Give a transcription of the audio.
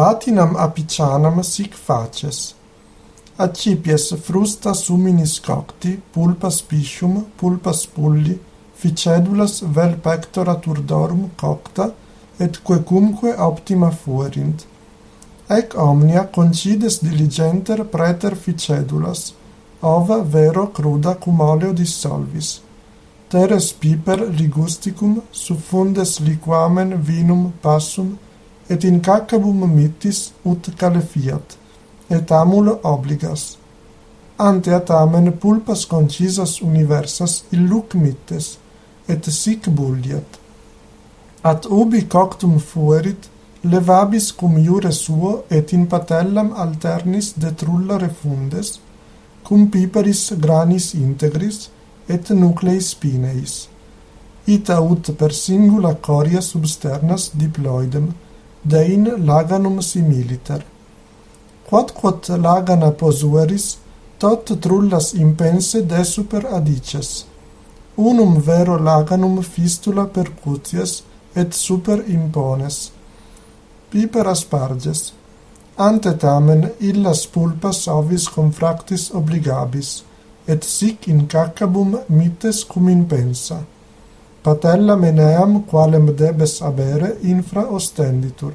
Patinam apicianam sic faces. Acipies frusta suminis cocti, pulpas piscium, pulpas pulli, ficedulas vel pectora turdorum cocta, et quecumque optima fuerint. Ec omnia concides diligenter preter ficedulas, ova vero cruda cum oleo dissolvis. Teres piper ligusticum suffundes liquamen vinum passum et in cacabum mittis ut calefiat, et amul obligas. Ante atamen pulpas concisas universas illuc mittes, et sic bulliat. At ubi coctum fuerit, levabis cum iure suo et in patellam alternis detrulla refundes, cum piperis granis integris et nuclei spineis. Ita ut per singula coria substernas diploidem, dein laganum similiter. Quod quod lagana posueris, tot trullas impense de super adices. Unum vero laganum fistula percutias et super impones. Piper asparges. Ante tamen illas pulpas ovis confractis obligabis, et sic in cacabum mites cum impensa. Patella meneam qualem debes abere infra ostenditur.